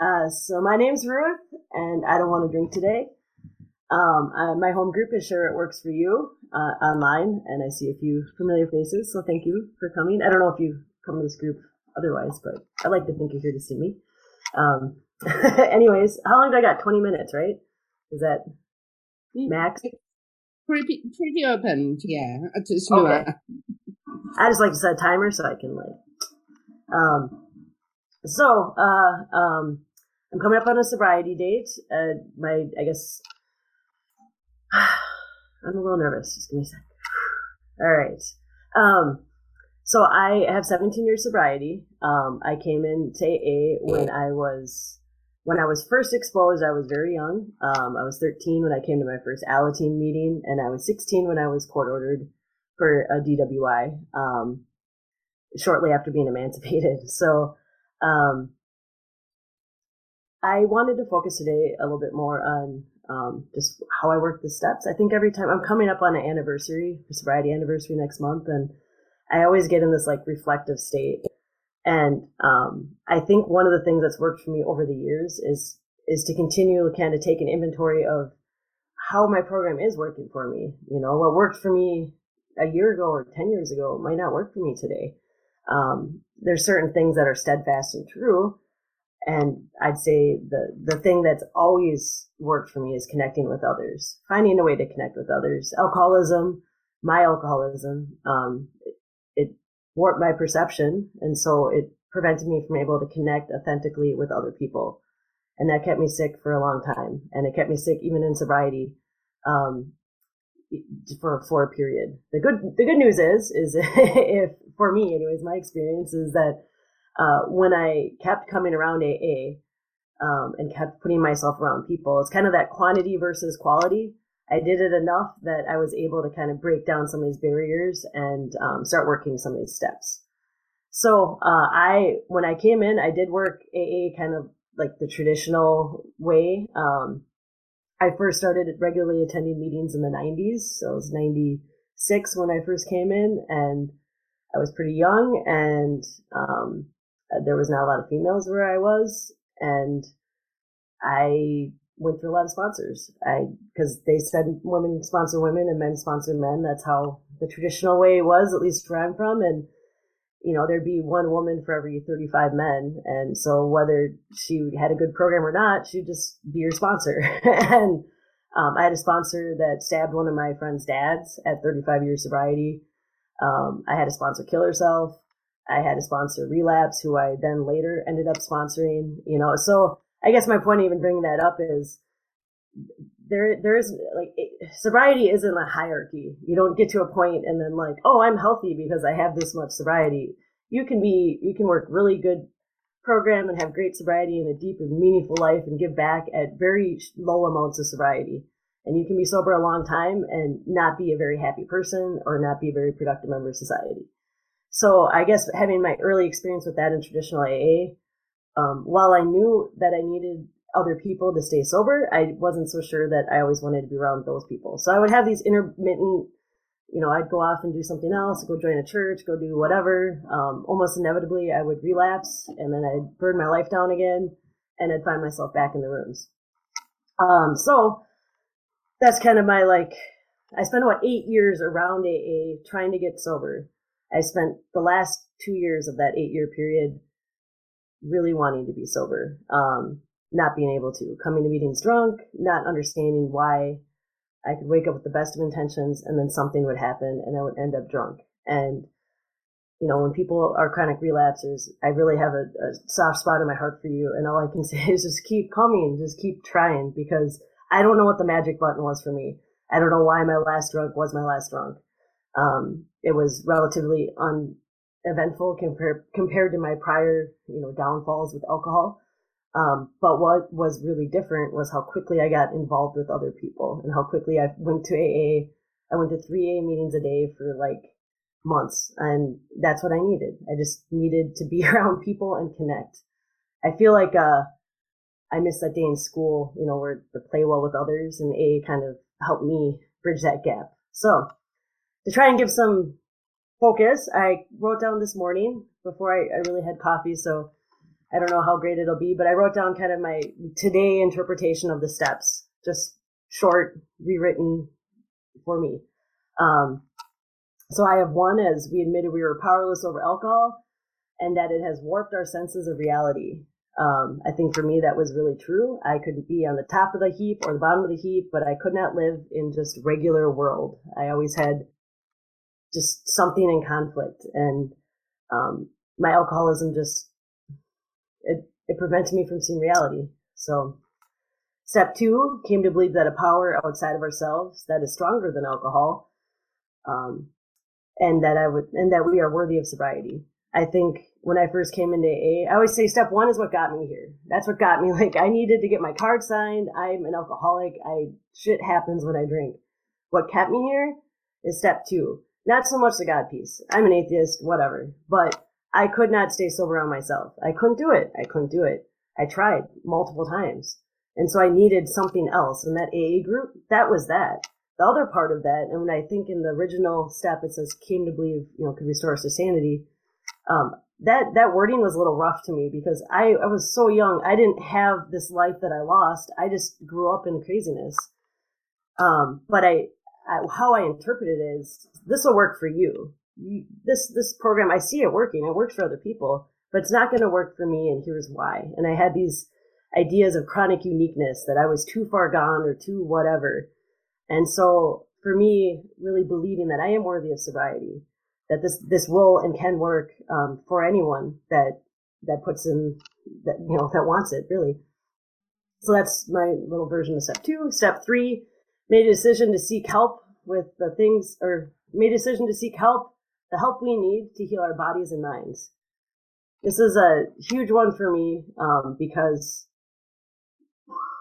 Uh, so my name's Ruth, and I don't want to drink today. Um, I, my home group is Sure It Works For You uh, online, and I see a few familiar faces, so thank you for coming. I don't know if you come to this group otherwise, but I like to think you're here to see me. Um, anyways, how long do I got? 20 minutes, right? Is that max? Pretty, pretty open, yeah. Okay. I just like to set a timer so I can like. Um, so, uh, um, I'm coming up on a sobriety date. Uh, my, I guess, I'm a little nervous. Just give me a sec. All right. Um, so I have 17 years sobriety. Um, I came into AA when I was when I was first exposed, I was very young. Um, I was 13 when I came to my first Alateen meeting, and I was 16 when I was court ordered for a DWI um, shortly after being emancipated. So um, I wanted to focus today a little bit more on um, just how I work the steps. I think every time I'm coming up on an anniversary, a sobriety anniversary next month, and I always get in this like reflective state and um, I think one of the things that's worked for me over the years is is to continue kind of take an inventory of how my program is working for me. You know, what worked for me a year ago or ten years ago might not work for me today. Um, there's certain things that are steadfast and true, and I'd say the the thing that's always worked for me is connecting with others, finding a way to connect with others. Alcoholism, my alcoholism, um, it warped my perception. And so it prevented me from able to connect authentically with other people. And that kept me sick for a long time. And it kept me sick even in sobriety, um, for, for a period. The good, the good news is, is if, for me anyways, my experience is that, uh, when I kept coming around AA, um, and kept putting myself around people, it's kind of that quantity versus quality. I did it enough that I was able to kind of break down some of these barriers and um, start working some of these steps. So uh, I, when I came in, I did work AA kind of like the traditional way. Um, I first started regularly attending meetings in the 90s, so it was 96 when I first came in, and I was pretty young, and um, there was not a lot of females where I was, and I went through a lot of sponsors. I because they said women sponsor women and men sponsor men. That's how the traditional way was, at least where I'm from. And you know, there'd be one woman for every 35 men, and so whether she had a good program or not, she'd just be your sponsor. and um, I had a sponsor that stabbed one of my friend's dads at 35 years sobriety. Um, I had a sponsor kill herself. I had a sponsor relapse, who I then later ended up sponsoring. You know, so I guess my point even bringing that up is there there is like it, sobriety isn't a hierarchy. You don't get to a point and then like, oh, I'm healthy because I have this much sobriety. You can be you can work really good program and have great sobriety and a deep and meaningful life and give back at very low amounts of sobriety. And you can be sober a long time and not be a very happy person or not be a very productive member of society. So I guess having my early experience with that in traditional AA, um, while I knew that I needed other people to stay sober, I wasn't so sure that I always wanted to be around those people. So I would have these intermittent, you know, I'd go off and do something else, go join a church, go do whatever. Um, almost inevitably, I would relapse and then I'd burn my life down again and I'd find myself back in the rooms. Um, so that's kind of my like, I spent about eight years around AA trying to get sober. I spent the last two years of that eight year period really wanting to be sober, um, not being able to, coming to meetings drunk, not understanding why I could wake up with the best of intentions and then something would happen and I would end up drunk. And, you know, when people are chronic relapsers, I really have a, a soft spot in my heart for you. And all I can say is just keep coming, just keep trying because I don't know what the magic button was for me. I don't know why my last drunk was my last drunk. Um, it was relatively uneventful compared compared to my prior, you know, downfalls with alcohol. Um, but what was really different was how quickly I got involved with other people and how quickly I went to AA. I went to three AA meetings a day for like months and that's what I needed. I just needed to be around people and connect. I feel like, uh, I missed that day in school, you know, where the play well with others and AA kind of helped me bridge that gap. So to try and give some focus. I wrote down this morning before I, I really had coffee. So I don't know how great it'll be, but I wrote down kind of my today interpretation of the steps, just short, rewritten for me. Um, so I have one as we admitted we were powerless over alcohol and that it has warped our senses of reality. Um, I think for me that was really true. I could be on the top of the heap or the bottom of the heap, but I could not live in just regular world. I always had just something in conflict and um, my alcoholism just it, it prevented me from seeing reality. So step two came to believe that a power outside of ourselves that is stronger than alcohol, um, and that I would, and that we are worthy of sobriety. I think when I first came into AA, I always say step one is what got me here. That's what got me. Like I needed to get my card signed. I'm an alcoholic. I shit happens when I drink. What kept me here is step two. Not so much the God piece. I'm an atheist, whatever. But I could not stay sober on myself. I couldn't do it. I couldn't do it. I tried multiple times. And so I needed something else. And that AA group, that was that. The other part of that, and when I think in the original step it says came to believe, you know, could restore us to sanity, um, that, that wording was a little rough to me because I, I was so young. I didn't have this life that I lost. I just grew up in craziness. Um, but I, I, how I interpret it is this will work for you this this program I see it working. It works for other people, but it's not going to work for me. And here's why. And I had these ideas of chronic uniqueness that I was too far gone or too whatever. And so for me, really believing that I am worthy of sobriety, that this this will and can work um, for anyone that that puts in that you know that wants it really. So that's my little version of step two. Step three, made a decision to seek help with the things, or made a decision to seek help the help we need to heal our bodies and minds. This is a huge one for me um, because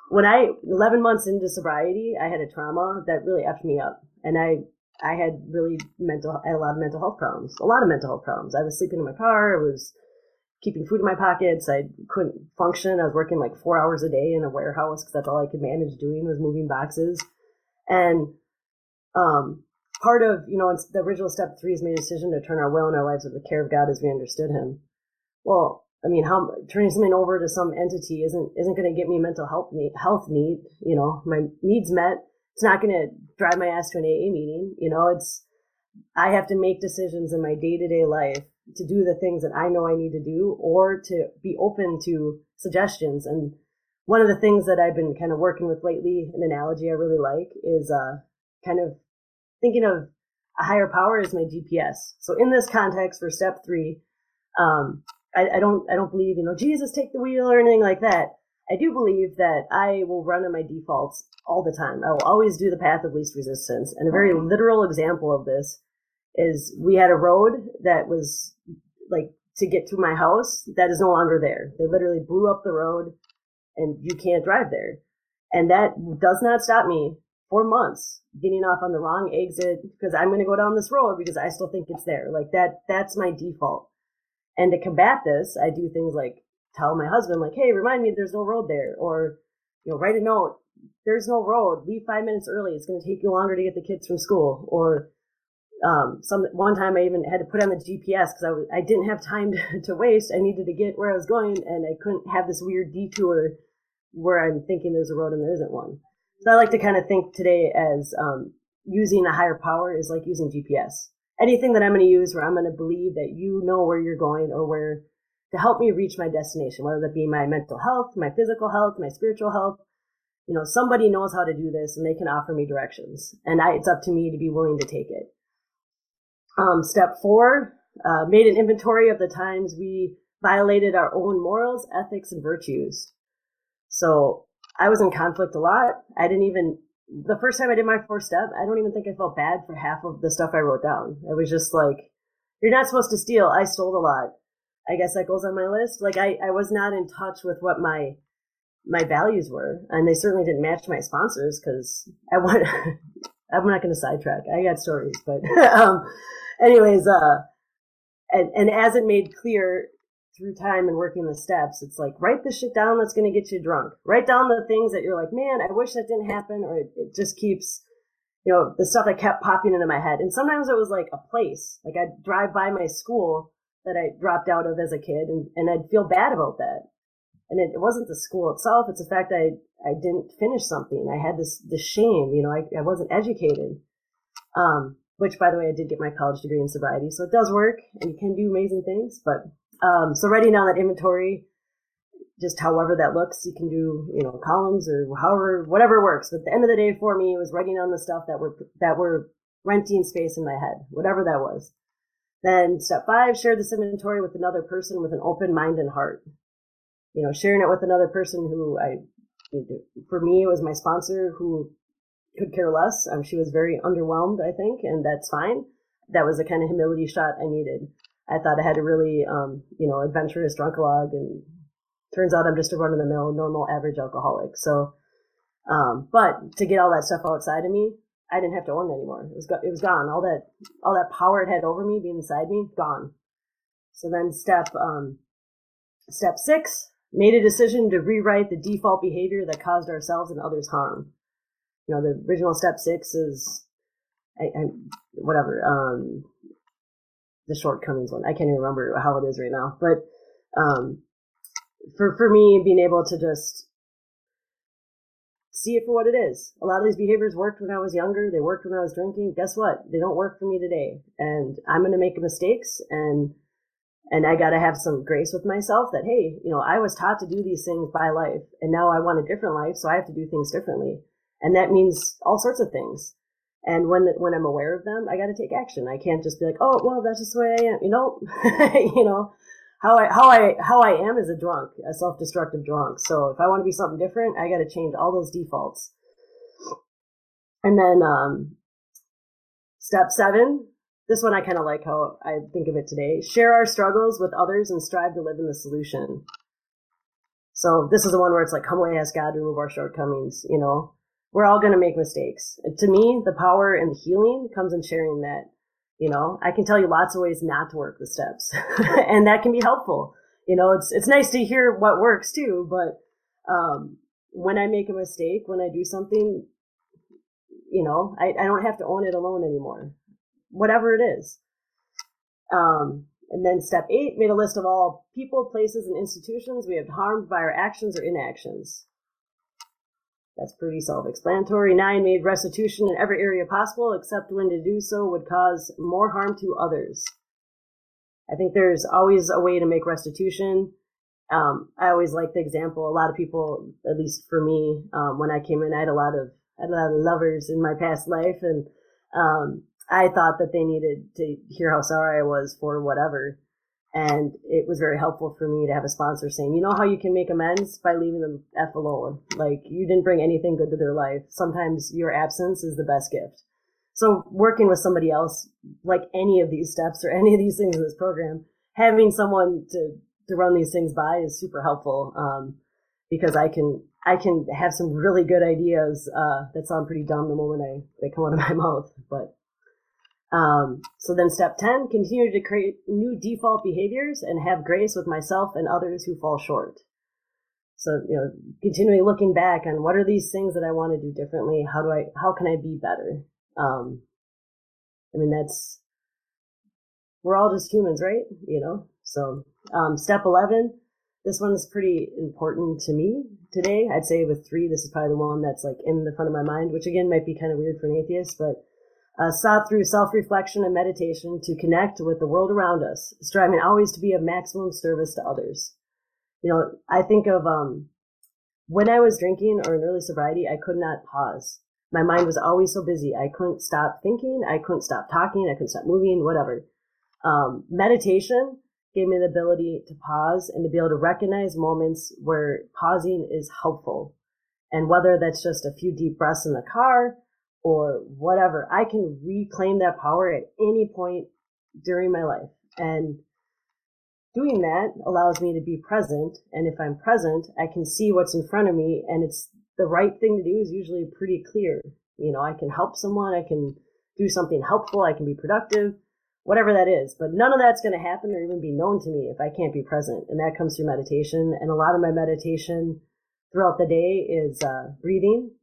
when I 11 months into sobriety, I had a trauma that really effed me up, and I I had really mental I had a lot of mental health problems, a lot of mental health problems. I was sleeping in my car, I was keeping food in my pockets, I couldn't function. I was working like four hours a day in a warehouse because that's all I could manage doing was moving boxes, and um, part of, you know, the original step three is made a decision to turn our will and our lives over the care of God as we understood him. Well, I mean, how turning something over to some entity isn't isn't going to get me mental health need, health need. You know, my needs met. It's not going to drive my ass to an AA meeting. You know, it's I have to make decisions in my day to day life to do the things that I know I need to do, or to be open to suggestions. And one of the things that I've been kind of working with lately, an analogy I really like, is uh, kind of thinking of a higher power as my GPS. So in this context for step three, um, I, I, don't I don't believe you know Jesus take the wheel or anything like that. I do believe that I will run on my defaults all the time. I will always do the path of least resistance. And a very literal example of this is we had a road that was like to get to my house that is no longer there. They literally blew up the road and you can't drive there. And that does not stop me for months getting off on the wrong exit because I'm going to go down this road because I still think it's there. Like that, that's my default. And to combat this, I do things like tell my husband, like, hey, remind me there's no road there. Or, you know, write a note. There's no road. Leave five minutes early. It's going to take you longer to get the kids from school. Or, um, some, one time I even had to put on the GPS because I I didn't have time to, to waste. I needed to get where I was going and I couldn't have this weird detour where I'm thinking there's a road and there isn't one. So I like to kind of think today as um, using a higher power is like using GPS. Anything that I'm going to use where I'm going to believe that you know where you're going or where to help me reach my destination, whether that be my mental health, my physical health, my spiritual health. You know, somebody knows how to do this and they can offer me directions. And I, it's up to me to be willing to take it. Um, step four, uh, made an inventory of the times we violated our own morals, ethics, and virtues. So I was in conflict a lot. I didn't even, the first time I did my fourth step, I don't even think I felt bad for half of the stuff I wrote down. It was just like, you're not supposed to steal. I stole a lot. I guess that goes on my list. Like I, I was not in touch with what my, my values were. And they certainly didn't match my sponsors because I want, I'm not going to sidetrack. I got stories, but, um, anyways, uh, and, and as it made clear through time and working the steps, it's like write the shit down that's going to get you drunk. Write down the things that you're like, man, I wish that didn't happen, or it, it just keeps, you know, the stuff that kept popping into my head. And sometimes it was like a place, like I'd drive by my school that I dropped out of as a kid, and, and I'd feel bad about that. And it, it wasn't the school itself; it's the fact I I didn't finish something. I had this this shame, you know. I I wasn't educated. Um, which by the way, I did get my college degree in sobriety, so it does work, and you can do amazing things. But um, so writing down that inventory, just however that looks, you can do you know columns or however whatever works. But at the end of the day, for me, it was writing down the stuff that were that were renting space in my head, whatever that was. Then step five, share this inventory with another person with an open mind and heart. You know, sharing it with another person who I, for me, it was my sponsor who could care less. Um, she was very underwhelmed, I think, and that's fine. That was the kind of humility shot I needed. I thought I had a really, um, you know, adventurous drunkalog, and turns out I'm just a run of the mill, normal, average alcoholic. So, um, but to get all that stuff outside of me, I didn't have to own it anymore. It was go- it was gone. All that all that power it had over me, being inside me, gone. So then step um, step six made a decision to rewrite the default behavior that caused ourselves and others harm you know, the original step six is, I, I, whatever, um, the shortcomings one. I can't even remember how it is right now, but, um, for, for me, being able to just see it for what it is. A lot of these behaviors worked when I was younger. They worked when I was drinking. Guess what? They don't work for me today. And I'm going to make mistakes and, and I got to have some grace with myself that, hey, you know, I was taught to do these things by life and now I want a different life. So I have to do things differently. And that means all sorts of things. And when, when I'm aware of them, I got to take action. I can't just be like, oh, well, that's just the way I am. You know, you know, how I, how I, how I am is a drunk, a self-destructive drunk. So if I want to be something different, I got to change all those defaults. And then, um, step seven, this one I kind of like how I think of it today. Share our struggles with others and strive to live in the solution. So this is the one where it's like, humbly ask God to remove our shortcomings, you know we're all going to make mistakes. To me, the power and the healing comes in sharing that. You know, I can tell you lots of ways not to work the steps and that can be helpful. You know, it's, it's nice to hear what works too, but, um, when I make a mistake, when I do something, you know, I, I don't have to own it alone anymore. Whatever it is. Um, and then step eight, made a list of all people, places, and institutions we have harmed by our actions or inactions. That's pretty self-explanatory. Nine made restitution in every area possible, except when to do so would cause more harm to others. I think there's always a way to make restitution. Um, I always like the example. A lot of people, at least for me, um, when I came in, I had a lot of I had a lot of lovers in my past life, and um, I thought that they needed to hear how sorry I was for whatever. And it was very helpful for me to have a sponsor saying, you know how you can make amends by leaving them F alone. Like you didn't bring anything good to their life. Sometimes your absence is the best gift. So working with somebody else, like any of these steps or any of these things in this program, having someone to, to run these things by is super helpful. Um, because I can, I can have some really good ideas, uh, that sound pretty dumb the moment I, they come out of my mouth, but um, so then step 10, continue to create new default behaviors and have grace with myself and others who fall short. So, you know, continually looking back on what are these things that I want to do differently? How do I, how can I be better? Um, I mean, that's, we're all just humans, right? You know? So, um, step 11, this one's pretty important to me today. I'd say with three, this is probably the one that's like in the front of my mind, which again might be kind of weird for an atheist, but uh, sought through self-reflection and meditation to connect with the world around us, striving always to be of maximum service to others. You know, I think of, um, when I was drinking or in early sobriety, I could not pause. My mind was always so busy. I couldn't stop thinking. I couldn't stop talking. I couldn't stop moving, whatever. Um, meditation gave me the ability to pause and to be able to recognize moments where pausing is helpful. And whether that's just a few deep breaths in the car or whatever. I can reclaim that power at any point during my life. And doing that allows me to be present. And if I'm present, I can see what's in front of me and it's the right thing to do is usually pretty clear. You know, I can help someone. I can do something helpful. I can be productive, whatever that is. But none of that's going to happen or even be known to me if I can't be present. And that comes through meditation. And a lot of my meditation throughout the day is uh, breathing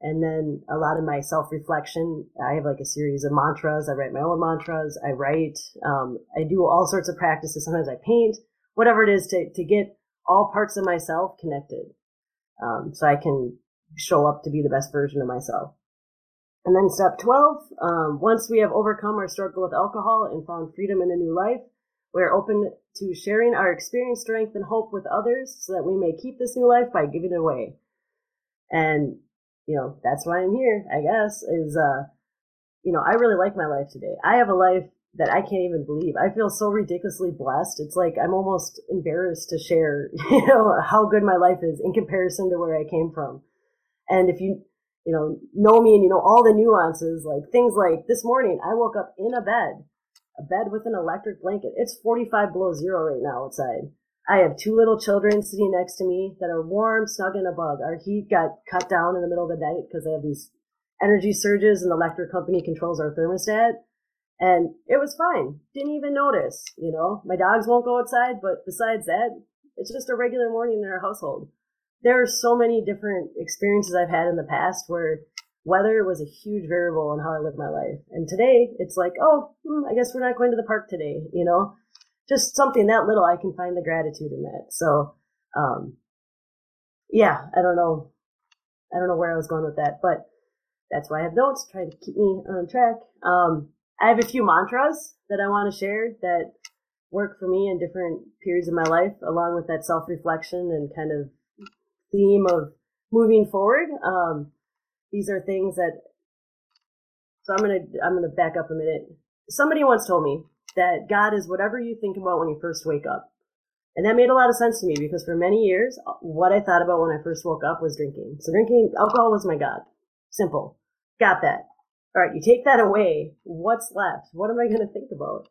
And then a lot of my self reflection, I have like a series of mantras. I write my own mantras. I write, um, I do all sorts of practices. Sometimes I paint, whatever it is to, to get all parts of myself connected. Um, so I can show up to be the best version of myself. And then step 12, um, once we have overcome our struggle with alcohol and found freedom in a new life, we're open to sharing our experience, strength, and hope with others so that we may keep this new life by giving it away. And, you know, that's why I'm here, I guess, is, uh, you know, I really like my life today. I have a life that I can't even believe. I feel so ridiculously blessed. It's like I'm almost embarrassed to share, you know, how good my life is in comparison to where I came from. And if you, you know, know me and you know all the nuances, like things like this morning, I woke up in a bed, a bed with an electric blanket. It's 45 below zero right now outside. I have two little children sitting next to me that are warm, snug in a bug. Our heat got cut down in the middle of the night because they have these energy surges and the electric company controls our thermostat. And it was fine. Didn't even notice, you know. My dogs won't go outside, but besides that, it's just a regular morning in our household there are so many different experiences I've had in the past where weather was a huge variable in how I live my life. And today it's like, oh, hmm, I guess we're not going to the park today, you know, just something that little I can find the gratitude in that. So, um, yeah, I don't know. I don't know where I was going with that, but that's why I have notes, trying to keep me on track. Um, I have a few mantras that I want to share that work for me in different periods of my life, along with that self reflection and kind of theme of moving forward. Um, these are things that, so I'm to, I'm to back up a minute. Somebody once told me that God is whatever you think about when you first wake up. And that made a lot of sense to me because for many years, what I thought about when I first woke up was drinking. So drinking alcohol was my God. Simple. Got that. All right. You take that away. What's left? What am I going to think about?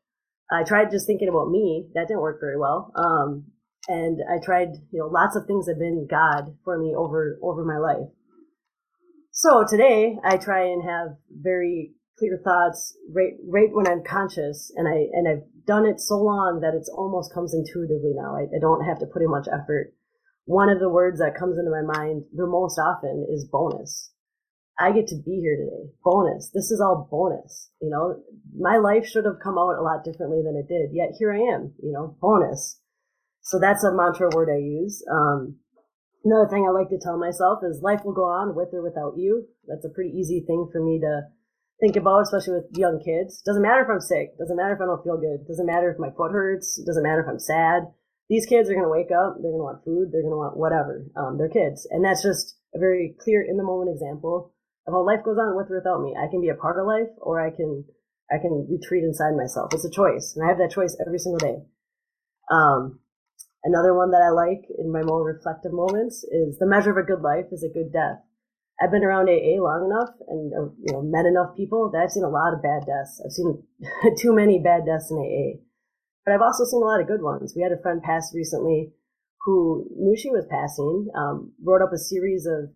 I tried just thinking about me. That didn't work very well. Um, and I tried, you know, lots of things have been God for me over, over my life. So today I try and have very clear thoughts right, right when I'm conscious and I, and I've done it so long that it's almost comes intuitively now. I, I don't have to put in much effort. One of the words that comes into my mind the most often is bonus. I get to be here today. Bonus. This is all bonus. You know, my life should have come out a lot differently than it did. Yet here I am, you know, bonus. So that's a mantra word I use. Um, another thing I like to tell myself is life will go on with or without you. That's a pretty easy thing for me to think about, especially with young kids. Doesn't matter if I'm sick. Doesn't matter if I don't feel good. Doesn't matter if my foot hurts. Doesn't matter if I'm sad. These kids are going to wake up. They're going to want food. They're going to want whatever. Um, they're kids. And that's just a very clear in the moment example of how life goes on with or without me. I can be a part of life or I can, I can retreat inside myself. It's a choice. And I have that choice every single day. Um, Another one that I like in my more reflective moments is the measure of a good life is a good death. I've been around AA long enough and uh, you know met enough people that I've seen a lot of bad deaths. I've seen too many bad deaths in AA, but I've also seen a lot of good ones. We had a friend pass recently who knew she was passing, um, wrote up a series of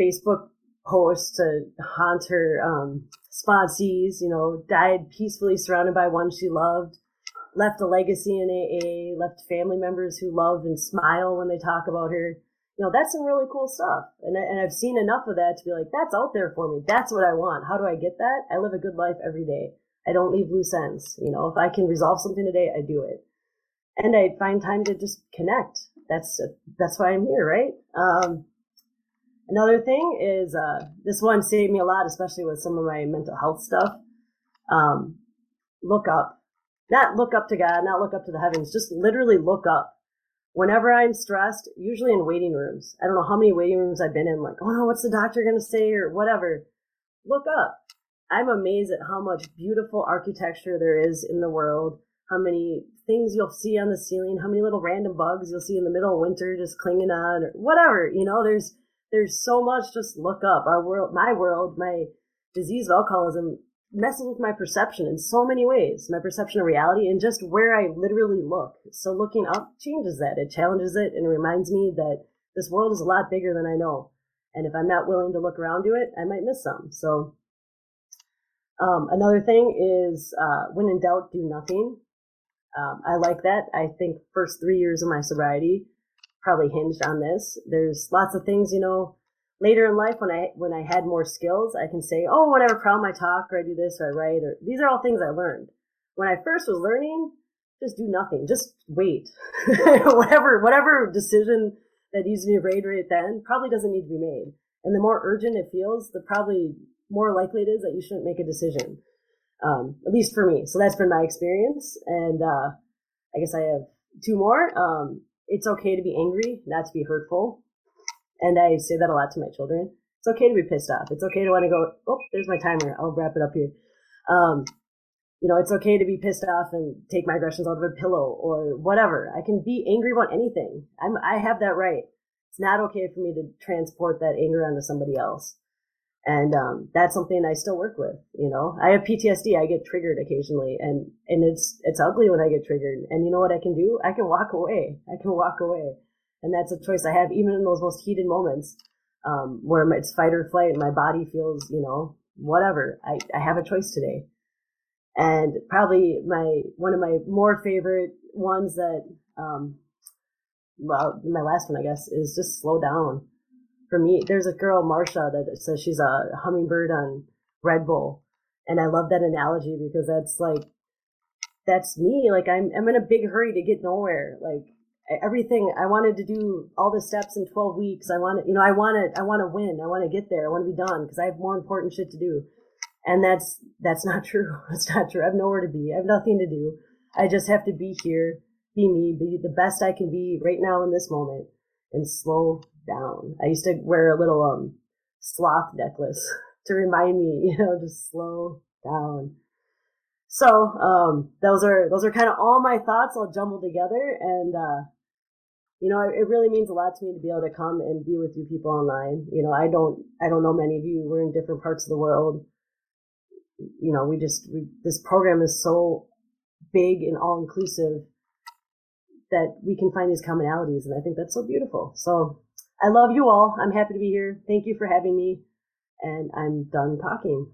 Facebook posts to haunt her um, sponsees. You know, died peacefully surrounded by one she loved left a legacy in AA, left family members who love and smile when they talk about her. You know, that's some really cool stuff. And, I, and I've seen enough of that to be like, that's out there for me. That's what I want. How do I get that? I live a good life every day. I don't leave loose ends. You know, if I can resolve something today, I do it. And I find time to just connect. That's, that's why I'm here, right? Um, another thing is, uh, this one saved me a lot, especially with some of my mental health stuff. Um, look up not look up to God, not look up to the heavens, just literally look up. Whenever I'm stressed, usually in waiting rooms, I don't know how many waiting rooms I've been in, like, oh no, what's the doctor going to say or whatever. Look up. I'm amazed at how much beautiful architecture there is in the world, how many things you'll see on the ceiling, how many little random bugs you'll see in the middle of winter just clinging on or whatever. You know, there's, there's so much just look up. Our world, my world, my disease of alcoholism messes with my perception in so many ways, my perception of reality and just where I literally look. So looking up changes that. It challenges it and reminds me that this world is a lot bigger than I know. And if I'm not willing to look around to it, I might miss some. So, um, another thing is, uh, when in doubt, do nothing. Um, I like that. I think first three years of my sobriety probably hinged on this. There's lots of things, you know, later in life when I when I had more skills, I can say, oh, when I problem, I talk or I do this or I write or these are all things I learned. When I first was learning, just do nothing, just wait. whatever whatever decision that needs to be made right then probably doesn't need to be made. And the more urgent it feels, the probably more likely it is that you shouldn't make a decision. Um, at least for me. So that's been my experience. And uh, I guess I have two more. Um, it's okay to be angry, not to be hurtful. And I say that a lot to my children. It's okay to be pissed off. It's okay to want to go, oh, there's my timer. I'll wrap it up here. Um, you know, it's okay to be pissed off and take my aggressions out of a pillow or whatever. I can be angry about anything. I'm, I have that right. It's not okay for me to transport that anger onto somebody else. And, um, that's something I still work with, you know, I have PTSD. I get triggered occasionally and, and it's, it's ugly when I get triggered. And you know what I can do? I can walk away. I can walk away. And that's a choice I have even in those most heated moments, um, where it's fight or flight my body feels, you know, whatever. I, I have a choice today. And probably my, one of my more favorite ones that, um, well, my last one, I guess, is just slow down for me, there's a girl, Marsha, that says she's a hummingbird on Red Bull. And I love that analogy because that's like, that's me. Like I'm, I'm in a big hurry to get nowhere. Like everything I wanted to do all the steps in 12 weeks. I want to, you know, I want to, I want to win. I want to get there. I want to be done because I have more important shit to do. And that's, that's not true. It's not true. I have nowhere to be. I have nothing to do. I just have to be here, be me, be the best I can be right now in this moment and slow down. I used to wear a little um sloth necklace to remind me, you know, to slow down. So, um, those are, those are kind of all my thoughts all jumbled together. And, uh, you know, it, really means a lot to me to be able to come and be with you people online. You know, I don't, I don't know many of you. We're in different parts of the world. You know, we just, we, this program is so big and all inclusive that we can find these commonalities. And I think that's so beautiful. So I love you all. I'm happy to be here. Thank you for having me. And I'm done talking.